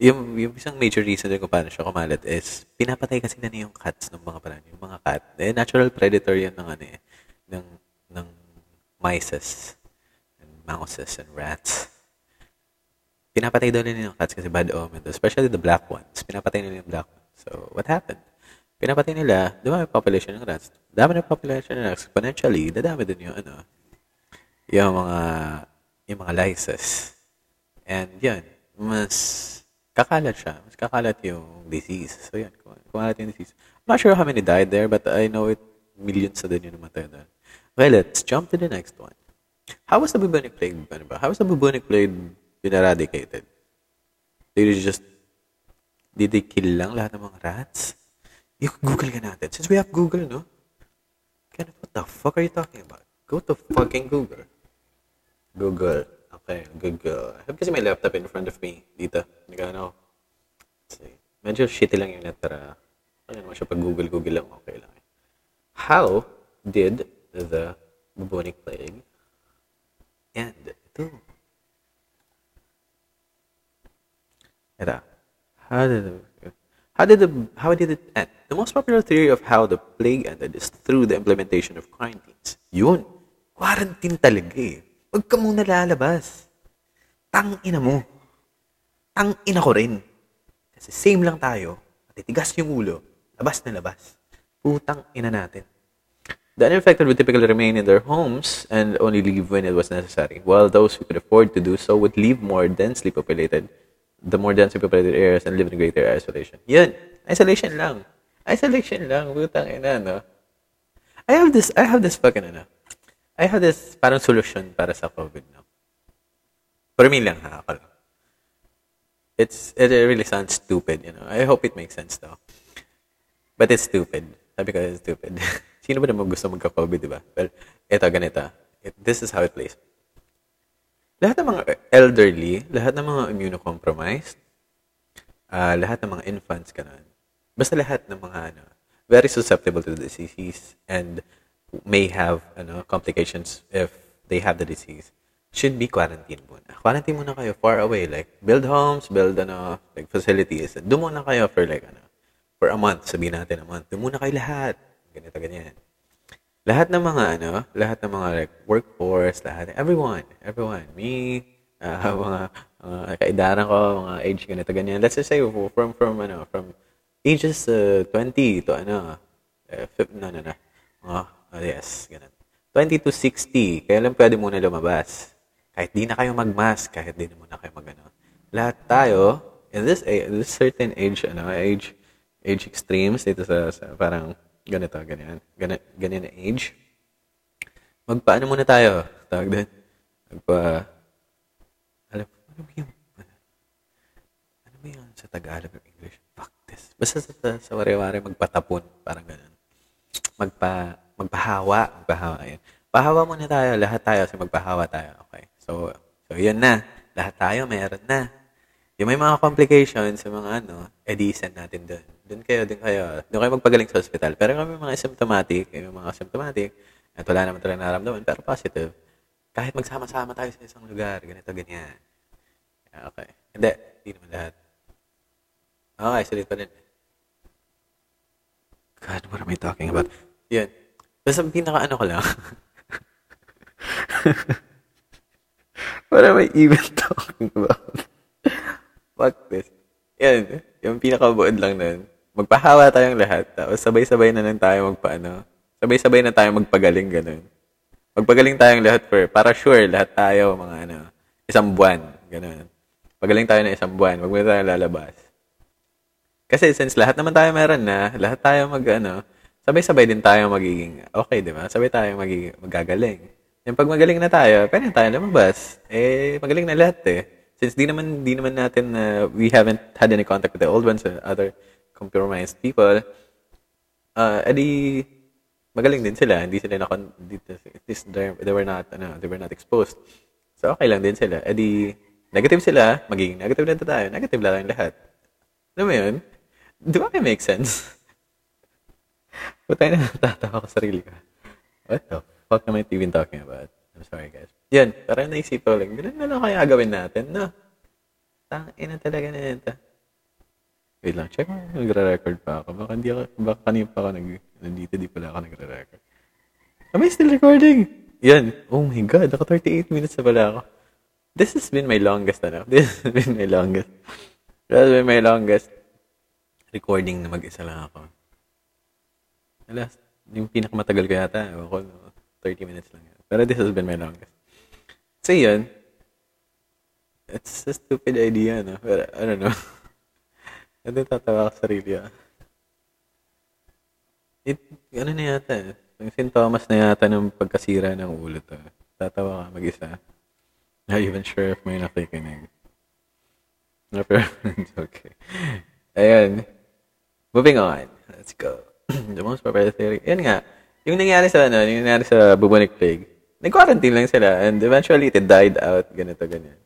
yung, yung isang major reason kung paano siya kumalat is, pinapatay kasi na yung cats ng mga parang, yung mga cat. Eh, natural predator yan ng ano eh, ng, ng mices, and mouses, and rats pinapatay daw nila yung cats kasi bad omen. Especially the black ones. Pinapatay nila yung black ones. So, what happened? Pinapatay nila, dumami population ng rats. Dami ng population ng rats. Exponentially, dadami din yung ano, yung mga, yung mga lices. And yan, mas kakalat siya. Mas kakalat yung disease. So yan, kumalat yung disease. I'm not sure how many died there, but I know it, millions na din yung namatay doon. Okay, let's jump to the next one. How was the bubonic plague? Ano ba? How was the bubonic plague been eradicated? They just, did they kill lang lahat ng mga rats? I-Google ka natin. Since we have Google, no? Kind what the fuck are you talking about? Go to fucking Google. Google. Okay, Google. I have kasi may laptop in front of me dito. Nagano. See. Medyo shitty lang yung net para ano naman siya pag Google, Google lang okay lang. How did the bubonic plague end? Ito. Ito. How did the, how did the how did it end? The most popular theory of how the plague ended is through the implementation of quarantines. Yun. Quarantine talaga eh. Huwag ka muna lalabas. Tang ina mo. Tang ina ko rin. Kasi same lang tayo. Matitigas yung ulo. Labas na labas. Putang ina natin. The uninfected would typically remain in their homes and only leave when it was necessary, while those who could afford to do so would leave more densely populated the more densely populated areas and live in greater isolation. Yun. Isolation lang. Isolation lang, butang ina, no? I have this, I have this fucking, ano, I have this parang solution para sa COVID, no? For me lang, ha, ako lang. It's, it really sounds stupid, you know? I hope it makes sense, though. But it's stupid. Sabi ko, it's stupid. Sino ba naman gusto magka-COVID, di ba? Well, ito, ganito. It, this is how it plays. Lahat ng mga elderly, lahat ng mga immunocompromised, uh, lahat ng mga infants, ganun. Basta lahat ng mga, ano, very susceptible to the disease and may have ano, complications if they have the disease should be quarantined muna. Quarantine muna kayo far away. Like, build homes, build ano, like facilities. Doon muna kayo for like, ano, for a month. Sabihin natin a month. Doon muna kayo lahat. Ganito, ganyan. Lahat ng mga, ano, lahat ng mga like workforce, lahat, everyone, everyone. Me, uh, mga, uh, kaidaran ko, mga age ganito, ganyan. Let's just say, from, from, ano, from ages uh, 20 to ano, uh, no, no, no. Oh, oh, yes, ganun. 20 to 60, kaya lang pwede muna lumabas. Kahit di na kayo mag-mask, kahit di na muna kayo mag-ano. Lahat tayo, in this, age, this certain age, ano, age, age extremes, dito sa, sa parang ganito, ganyan, ganyan, ganyan age, magpaano muna tayo? Tawag din. Magpa, alam, ano ba yung, ano ba yung sa Tagalog ng English? Fuck this. Basta sa, sa, sa wari-wari magpatapon. Parang ganun. Magpa, magpahawa. Magpahawa. Ayan. Pahawa muna tayo. Lahat tayo. So magpahawa tayo. Okay. So, so yun na. Lahat tayo meron na. Yung may mga complications sa mga ano, edi send natin doon. Doon kayo, doon kayo. Doon kayo magpagaling sa hospital. Pero kami mga asymptomatic, kayo mga asymptomatic, at wala naman talaga naramdaman, pero positive. Kahit magsama-sama tayo sa isang lugar, ganito, ganyan. Okay. Hindi, hindi naman lahat. Okay, sulit pa rin. God, what am I talking about? Yan. Tapos ang pinaka-ano ko lang. what am I even talking about? Fuck this. Yan. Yung pinaka-buod lang nun. Magpahawa tayong lahat. Tapos sabay-sabay na lang tayo magpaano. Sabay-sabay na tayo magpagaling ganun. Magpagaling tayong lahat for, para sure, lahat tayo, mga ano, isang buwan. Ganun. Pagaling tayo na isang buwan. Huwag mo tayo lalabas. Kasi since lahat naman tayo meron na, lahat tayo mag, ano, sabay-sabay din tayo magiging okay, di ba? Sabay tayo magiging, magagaling. Yung pag magaling na tayo, pwede tayo lumabas. Eh, magaling na lahat eh. Since di naman, di naman natin, uh, we haven't had any contact with the old ones or other compromised people, uh, edi, magaling din sila. Hindi sila na, least they were not, ano, they were not exposed. So, okay lang din sila. Edi, negative sila, magiging negative din tayo. Negative lang lahat. Alam mo yun? Di ba may make sense? Ba't tayo na natatawa ko sarili ko? What the fuck am I even talking about? I'm sorry, guys. Yan, parang naisip ko lang, ganun na lang kaya gawin natin, no? Tangin na talaga na ito. Wait lang, check mo, nagre-record pa ako. Baka, hindi ako, baka kanina pa ako nag, nandito, di pala ako nagre-record. Am I still recording? Yan. Oh my God, naka 38 minutes na pala ako. This has been my longest, ano? This has been my longest. This has been my longest recording na mag-isa lang ako. Alas, yung pinakamatagal ko yata, ako, 30 minutes lang. Yan. Pero this has been my longest. So yun, it's a stupid idea, no? Pero, I don't know. Ano tatawa ka sarili, ah. It, ano na yata, eh. Yung sintomas na yata ng pagkasira ng ulo to. Tatawa ka mag-isa. Not even sure if may nakikinig. No, pero it's okay. Ayan. Moving on. Let's go. the most theory. Yan nga. Yung nangyari sa, ano, yung nangyari sa bubonic plague, nag-quarantine lang sila and eventually it died out. Ganito, ganyan.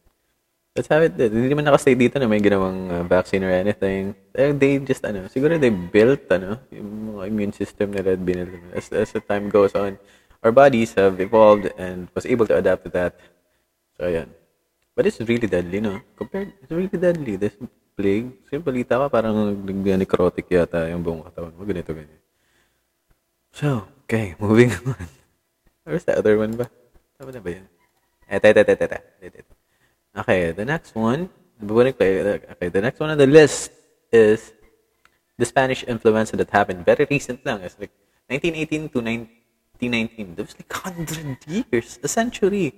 That's how it did. Hindi naman nakastay dito na may ginawang uh, vaccine or anything. Eh, they just, ano, siguro they built, ano, yung immune system nila at binil. As, as the time goes on, our bodies have evolved and was able to adapt to that. So, ayan. But it's really deadly, no? Compared, it's really deadly. This plague, kasi balita ka, parang necrotic yata yung buong katawan mo. Ganito, ganyan. So, okay, moving on. Where's the other one ba? Tama na ba yan? Eto, eto, eto, eto. eto. Okay, the next one, okay, the next one on the list is the Spanish influenza that happened very recent lang. It's like 1918 to 1919. That was like 100 years, a century.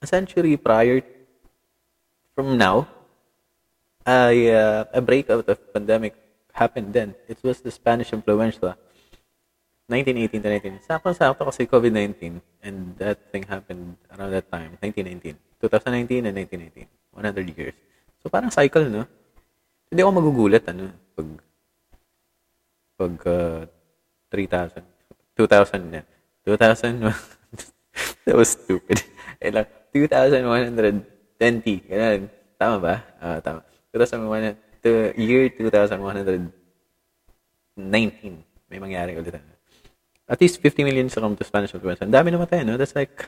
A century prior from now, a, uh, a breakout of pandemic happened then. It was the Spanish influenza. 1918 to 19. Sakto-sakto kasi COVID-19 and that thing happened around that time, 1919. 2019 and 1918. 100 years. So parang cycle, no? Hindi ako magugulat, ano, pag pag uh, 3,000. 2,000 na. 2,000. that was stupid. Eh lang, 2,120. Ganun. Tama ba? Ah, uh, tama. 2,100, to year 2119. May mangyari ulit. At least 50 million succumbed to Spanish influenza. Ang dami namatay, no? That's like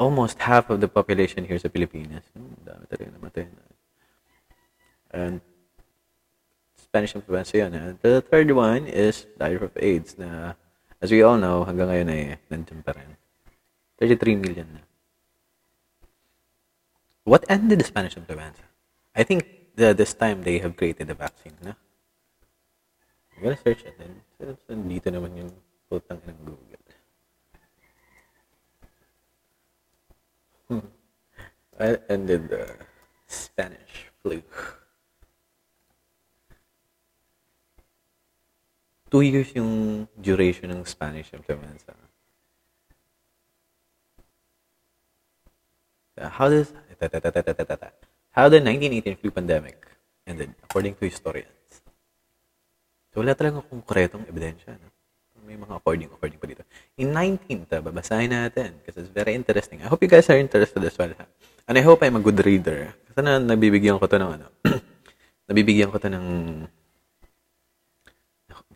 almost half of the population here sa Pilipinas. Hmm, dami talaga namatay. And Spanish influenza yun. Eh. The third one is diarrhea of AIDS na as we all know, hanggang ngayon ay nandiyan pa rin. 33 million na. What ended the Spanish influenza? I think the, this time they have created a vaccine, no? I'm gonna search it then. Dito naman yung putang ng Google. Hmm. I ended the Spanish flu. Two years yung duration ng Spanish influenza. How does how the 1918 flu pandemic ended according to historians? So wala talaga konkretong ebidensya. No? May mga according-according pa dito. In 19, ta, babasahin natin kasi it's very interesting. I hope you guys are interested as well. Ha? And I hope I'm a good reader. Kasi na nabibigyan ko to ng ano, nabibigyan ko to ng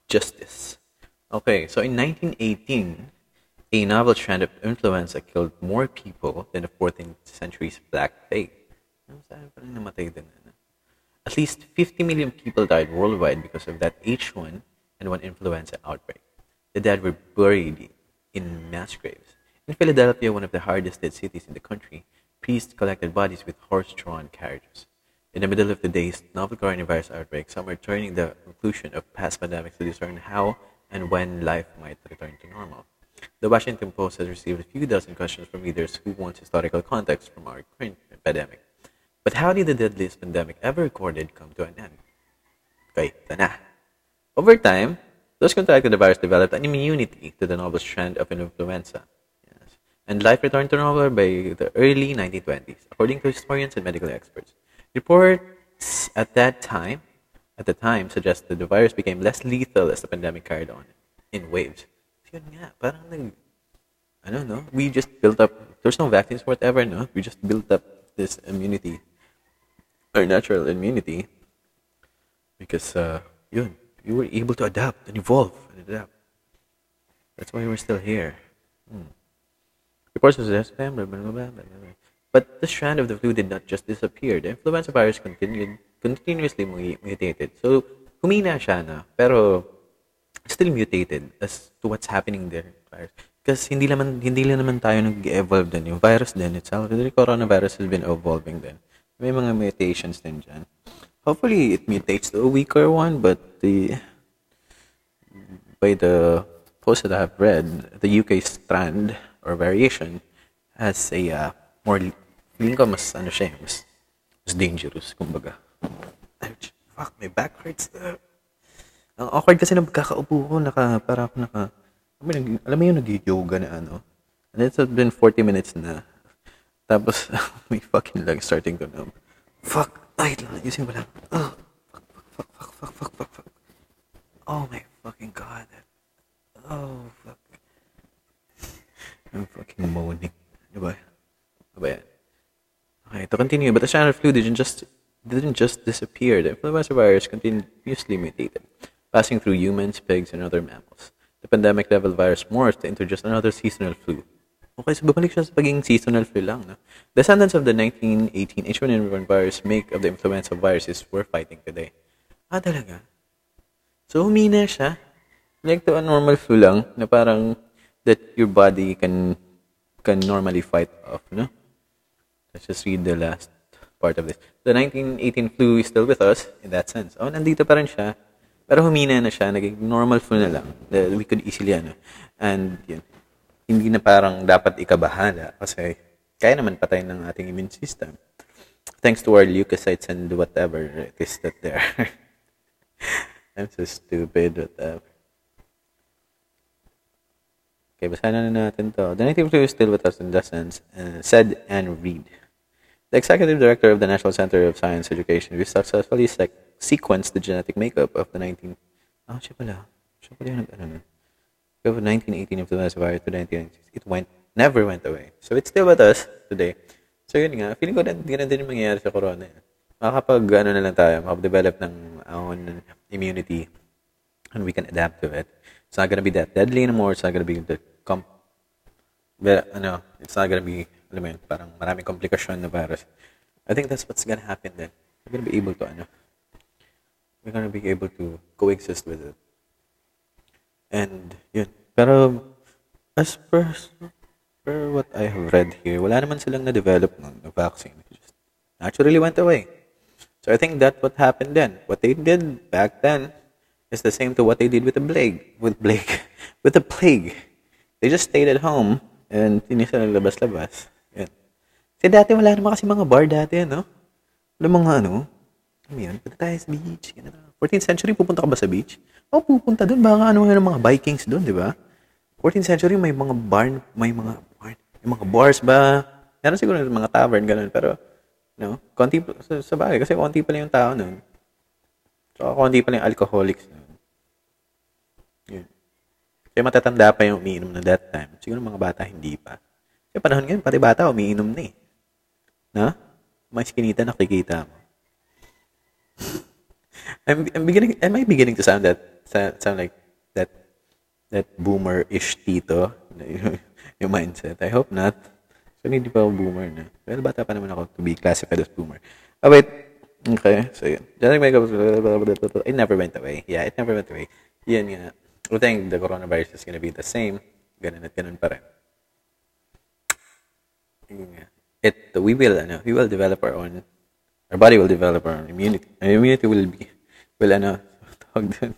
justice. Okay, so in 1918, a novel strand of influenza killed more people than the 14th century's Black Plague. At least 50 million people died worldwide because of that H1N1 influenza outbreak. The dead were buried in mass graves. In Philadelphia, one of the hardest hit cities in the country, priests collected bodies with horse-drawn carriages. In the middle of the day's novel coronavirus outbreak, some were turning the conclusion of past pandemics to discern how and when life might return to normal. The Washington Post has received a few dozen questions from readers who want historical context from our current pandemic. But how did the deadliest pandemic ever recorded come to an end? Na. Ah. Over time, those contracted the virus developed an immunity to the novel strand of influenza. Yes. And life returned to normal by the early 1920s, according to historians and medical experts. Reports at that time, at the time, suggested the virus became less lethal as the pandemic carried on in waves. So yun parang nag, I don't know, we just built up, there's no vaccines whatever, no? We just built up this immunity, or natural immunity, because, uh, yun, you were able to adapt and evolve and adapt. That's why we're still here. Hmm. Reports but the strand of the flu did not just disappear. The influenza virus continued continuously mutated. So, humina siya na, pero still mutated as to what's happening there. Because hindi naman hindi lang naman tayo nag-evolve din. Yung virus din itself, the coronavirus has been evolving din. May mga mutations din dyan. Hopefully, it mutates to a weaker one, but the by the post that I have read, the UK strand or variation has a uh, more feeling ko mas ano siya, mas, mas dangerous, kumbaga. Fuck, my back hurts. Uh, ang awkward kasi na pagkakaupo ko, naka, para ako naka, alam mo yung nag-yoga na ano, and it's been 40 minutes na. Tapos, may fucking leg starting to numb. Fuck, ayusin ko lang. Oh, fuck, fuck, fuck, fuck, fuck, fuck, fuck. Oh my fucking god. Oh, fuck. I'm fucking moaning. Diba? Diba yan? Okay, to continue, but the Shannon flu didn't just didn't just disappear. The influenza virus continuously mutated, passing through humans, pigs, and other mammals. The pandemic-level virus morphed into just another seasonal flu, Okay, so bumalik siya sa pagiging seasonal flu lang. No? Descendants of the 1918 H1N1 virus make of the influenza viruses we're fighting today. Ah, talaga? So, humina siya. Like to a normal flu lang na parang that your body can can normally fight off, no? Let's just read the last part of this. The 1918 flu is still with us in that sense. Oh, nandito pa rin siya. Pero humina na siya. Naging normal flu na lang. We could easily, ano. And, yun hindi na parang dapat ikabahala kasi kaya naman patayin ng ating immune system. Thanks to our leukocytes and whatever it is that there. I'm so stupid. Whatever. Okay, basahin na natin to. The native is still with us in lessons, uh, said and read. The executive director of the National Center of Science Education, we successfully sequenced the genetic makeup of the 19... Ah, siya pala. Siya pala yung nag-ano Of 1918 influenza virus to 1996. It went, never went away. So it's still with us today. So yun nga, feeling ko na ganun din yung mangyayari sa corona. Eh. Makakapag, ano na lang tayo, makapag-develop ng own immunity and we can adapt to it. It's not gonna be that deadly anymore. It's not gonna be the com- but, ano, it's not gonna be, alam mo yun, parang maraming komplikasyon na virus. I think that's what's gonna happen then. We're gonna be able to, ano, we're gonna be able to coexist with it. And, yun. Pero, as per, per what I have read here, wala naman silang na-develop na vaccine. It just naturally went away. So I think that's what happened then. What they did back then is the same to what they did with the plague. With plague. with the plague. They just stayed at home and hindi sila labas-labas. Yan. Kasi dati wala naman kasi mga bar dati, no? Wala mga ano, ano yun, punta tayo sa beach. 14th century, pupunta ka ba sa beach? O, oh, pupunta doon. Baka ano nga mga Vikings doon, di ba? 14th century, may mga barn, may mga barn, may mga bars ba? Meron siguro mga tavern, ganun. Pero, no, konti, sa, sa bagay, kasi konti pa lang yung tao noon. So, konti pa lang yung alcoholics noon. Yun. Kaya matatanda pa yung umiinom na that time. Siguro mga bata hindi pa. Kasi panahon ngayon, pati bata umiinom na eh. Na? May skinita nakikita mo. I'm, I'm beginning, am I beginning to sound that, sound like that, that boomer-ish tito? yung mindset. I hope not. So, hindi pa ako boomer na. Well, bata pa naman ako to be classified as boomer. Oh, wait. Okay. So, yun. Makeup, it never went away. Yeah, it never went away. Yan nga. I think the coronavirus is gonna be the same. Ganun at ganun pa rin. It, we will, ano, we will develop our own, our body will develop our own immunity. Our immunity will be, will, ano, tawag dun,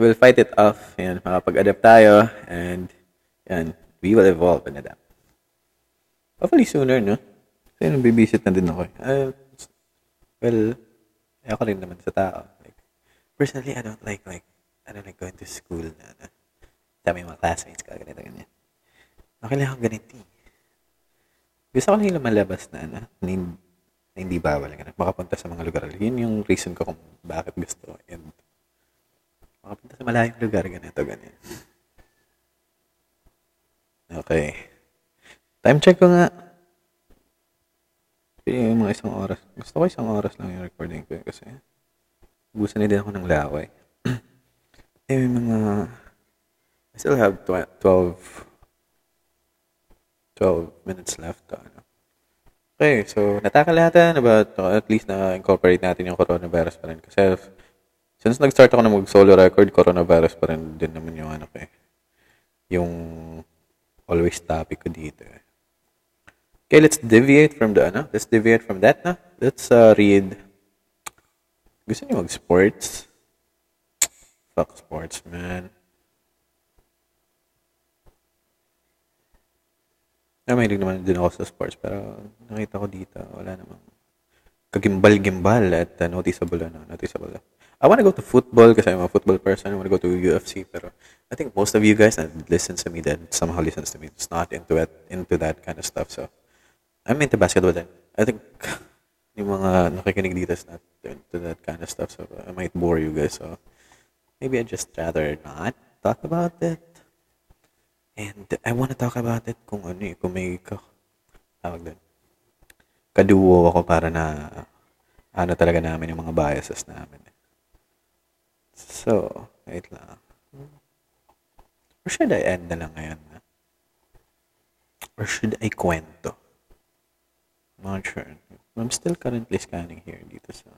we'll fight it off. Yan, makapag-adapt tayo, and, yan, we will evolve and adapt. Hopefully sooner, no? Kasi nabibisit na din ako. Uh, well, ako rin naman sa tao. Like, personally, I don't like, like, I don't like going to school na, ano, dami mga classmates ko, ganito, ganyan. Okay lang ako ganito. Eh. Gusto ko lang yung lumalabas na, ano, na, na hindi bawal. Ganun. Makapunta sa mga lugar. Yun yung reason ko kung bakit gusto. And, makapunta sa malayong lugar, ganito, ganyan. Okay. Time check ko nga. Yung mga isang oras. Gusto ko isang oras lang yung recording ko kasi busan na din ako ng laway. eh, may mga I still have 12 12 minutes left. Ano. Okay, so natakal about uh, at least na-incorporate natin yung coronavirus pa rin. Kasi since nag-start ako na mag-solo record, coronavirus pa rin din naman yung ano ko eh. Yung always topic ko dito eh. Okay, let's deviate from the ano. Let's deviate from that na. Let's uh, read. Gusto niyo mag-sports? Fuck sports, man. Ah, mahilig naman din ako sa sports, pero nakita ko dito, wala namang kagimbal-gimbal at uh, noticeable, ano, noticeable. I want to go to football kasi I'm a football person. I want go to UFC, pero I think most of you guys that listens to me that somehow listens to me, it's not into it, into that kind of stuff. So, I'm into basketball then. I think yung mga nakikinig dito is not into that kind of stuff, so I might bore you guys. So, maybe I'd just rather not talk about it. And I want to talk about it kung ano eh, kung may ka, tawag doon. Kaduo ako para na ano talaga namin yung mga biases namin. So, wait lang. Or should I end na lang ngayon? Or should I kwento? Not sure. I'm still currently scanning here dito sa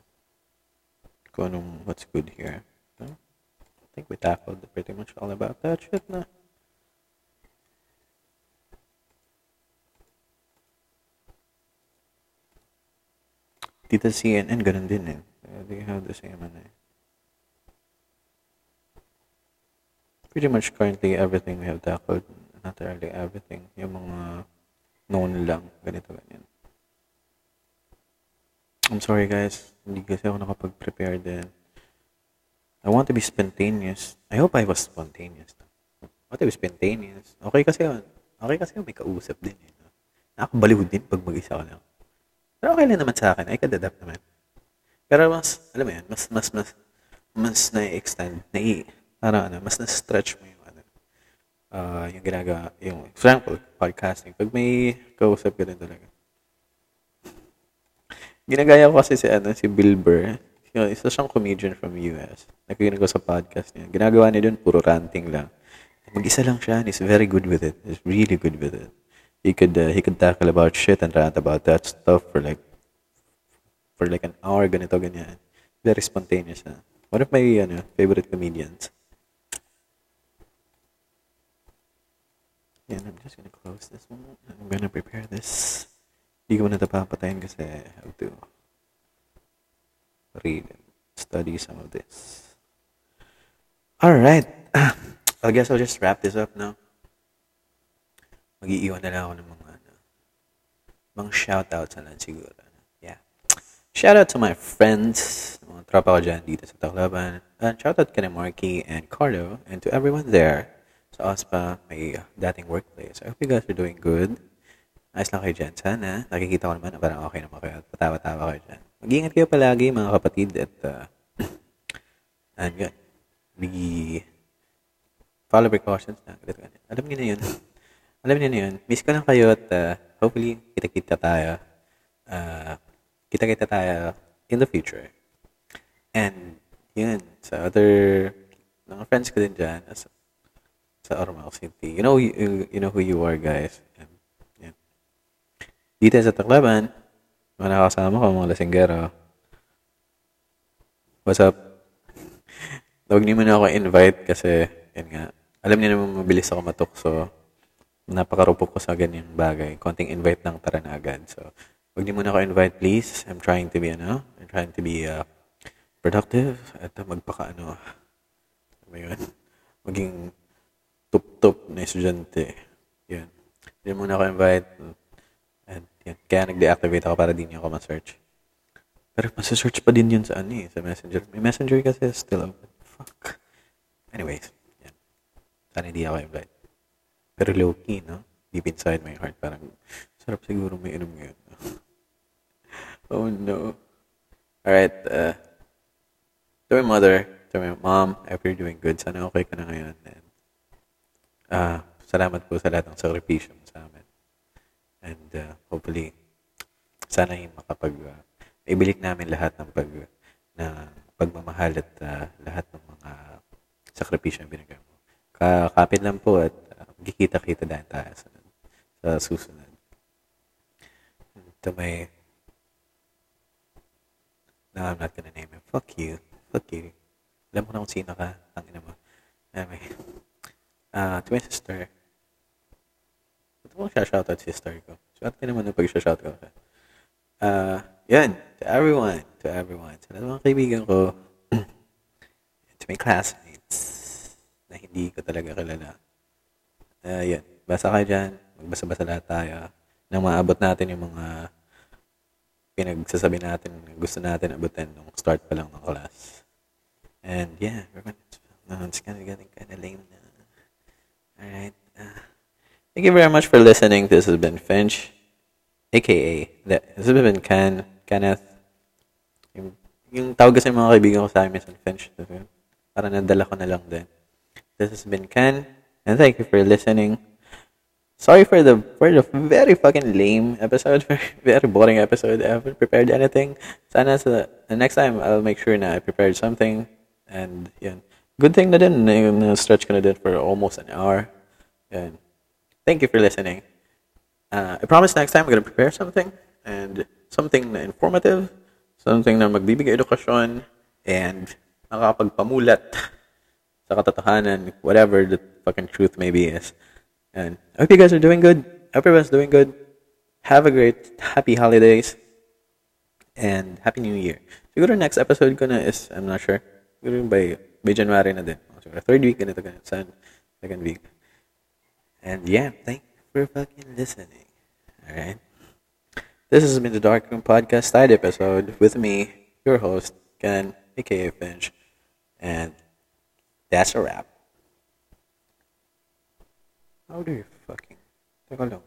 kung anong what's good here. I think we tackled pretty much all about that shit na. Dito sa CNN, ganun din eh. They have the same ano eh. Pretty much currently everything we have tackled, not really everything, yung mga known lang, ganito, ganyan. I'm sorry guys, hindi kasi ako nakapag-prepare din. I want to be spontaneous. I hope I was spontaneous. I want to be spontaneous. Okay kasi yun. Okay kasi may kausap din. Eh. Nakakabaliw din pag mag-isa ka lang. Pero okay lang naman sa akin. I can adapt naman. Pero mas, alam mo yan, mas, mas, mas, mas na-extend, na ano, ano, mas na-stretch mo yung, ano, uh, yung ginagawa, yung, for example, podcasting. Pag may kausap ka din talaga. Ginagaya ko kasi si, ano, si Bill Burr. Yung, isa siyang comedian from US. Nakikinig ko sa podcast niya. Ginagawa niya dun, puro ranting lang. Mag-isa lang siya and he's very good with it. He's really good with it. He could, uh, he could tackle about shit and rant about that stuff for like for like an hour, ganito, ganyan. Very spontaneous. Ha? One of my ano, favorite comedians. Yeah, I'm just gonna close this one. I'm gonna prepare this. Hindi ko na ito papatayin kasi I have to read and study some of this. Alright. I guess I'll just wrap this up now. Mag-iiwan na lang ako ng mga, ano, mga shoutouts na lang siguro. Shout out to my friends, mga tropa ko dyan dito sa Tacloban. And shout out kina Marky and Carlo and to everyone there sa OSPA, my dating workplace. I hope you guys are doing good. Ayos lang kayo dyan. Sana, nakikita ko naman na parang okay naman kayo at patawa-tawa kayo dyan. Mag-ingat kayo palagi mga kapatid at uh, and yun. Follow precautions na. Alam niyo na yun. Alam niyo na yun. Miss ko lang kayo at uh, hopefully kita-kita tayo. Uh, kita-kita tayo in the future. And, yun, sa other, mga friends ko din dyan, sa, sa Ormal City. You know, you, you know who you are, guys. And, yan. Dito sa Tacloban, mga nakasama ko, mga lasinggero. What's up? Huwag niyo muna ako invite kasi, yun nga, alam niyo naman mabilis ako matukso. Napakarupok ko sa ganyang bagay. Konting invite lang tara na agad. So, Huwag niyo muna ako invite, please. I'm trying to be, ano, I'm trying to be uh, productive at magpaka, ano, ano yun, maging tup-tup na estudyante. Yan. Hindi muna ako invite. And, yan. Kaya nag-deactivate ako para di niyo ako ma-search. Pero masa-search pa din yun sa ano eh, sa messenger. May messenger kasi still open. Fuck. Anyways, yan. Sana hindi ako invite. Pero low-key, no? Deep inside my heart, parang sarap siguro may inom ngayon. Oh no. Alright, uh, to my mother, to my mom, I hope you're doing good. Sana okay ka na ngayon. And, uh, salamat po sa lahat ng sakripisyo mo sa amin. And uh, hopefully, sana yung makapag, uh, ibilik namin lahat ng pag, na pagmamahal at uh, lahat ng mga sakripisyo na binigay mo. Kakapit lang po at magkikita-kita dahil tayo sa, sa susunod. To my No, I'm not gonna name him. Fuck you. Fuck you. Alam mo na kung sino ka. Tangina mo. Anyway. Uh, to my sister. Ba't mo siya shoutout sister ko? Shout ka naman na pag siya shout ko. Uh, yan. To everyone. To everyone. Sa mga kaibigan ko. to my classmates. Na hindi ko talaga kilala. Uh, yan. Basa kayo dyan. Magbasa-basa lahat tayo. Nang maabot natin yung mga pinagsasabi natin, gusto natin abutin nung start pa lang ng class. And yeah, no, it's kind of getting kind of lame na. Alright. Uh, thank you very much for listening. This has been Finch, aka, this has been Ken, Kenneth. Yung, yung tawag kasi mga kaibigan ko sa amin sa Finch. Para nadala ko na lang din. This has been Ken, and thank you for listening. sorry for the for the very fucking lame episode, very boring episode. I haven't prepared anything. Sa the next time I'll make sure na I prepared something and yeah. Good thing na din na stretch ko na din for almost an hour. And thank you for listening. Uh, I promise next time I'm gonna prepare something and something na informative, something na magbibigay edukasyon and nakakapagpamulat sa katotohanan, whatever the fucking truth maybe is. And I hope you guys are doing good. Everyone's doing good. Have a great, happy holidays. And Happy New Year. Siguro next episode ko na is, I'm not sure. Siguro by, by January na din. Siguro third week ganito ganito. Second week. And yeah, thank you for fucking listening. Alright? This has been the Dark Room Podcast side episode with me, your host, Ken, aka Finch. And that's a wrap. How do you fucking... take a lang.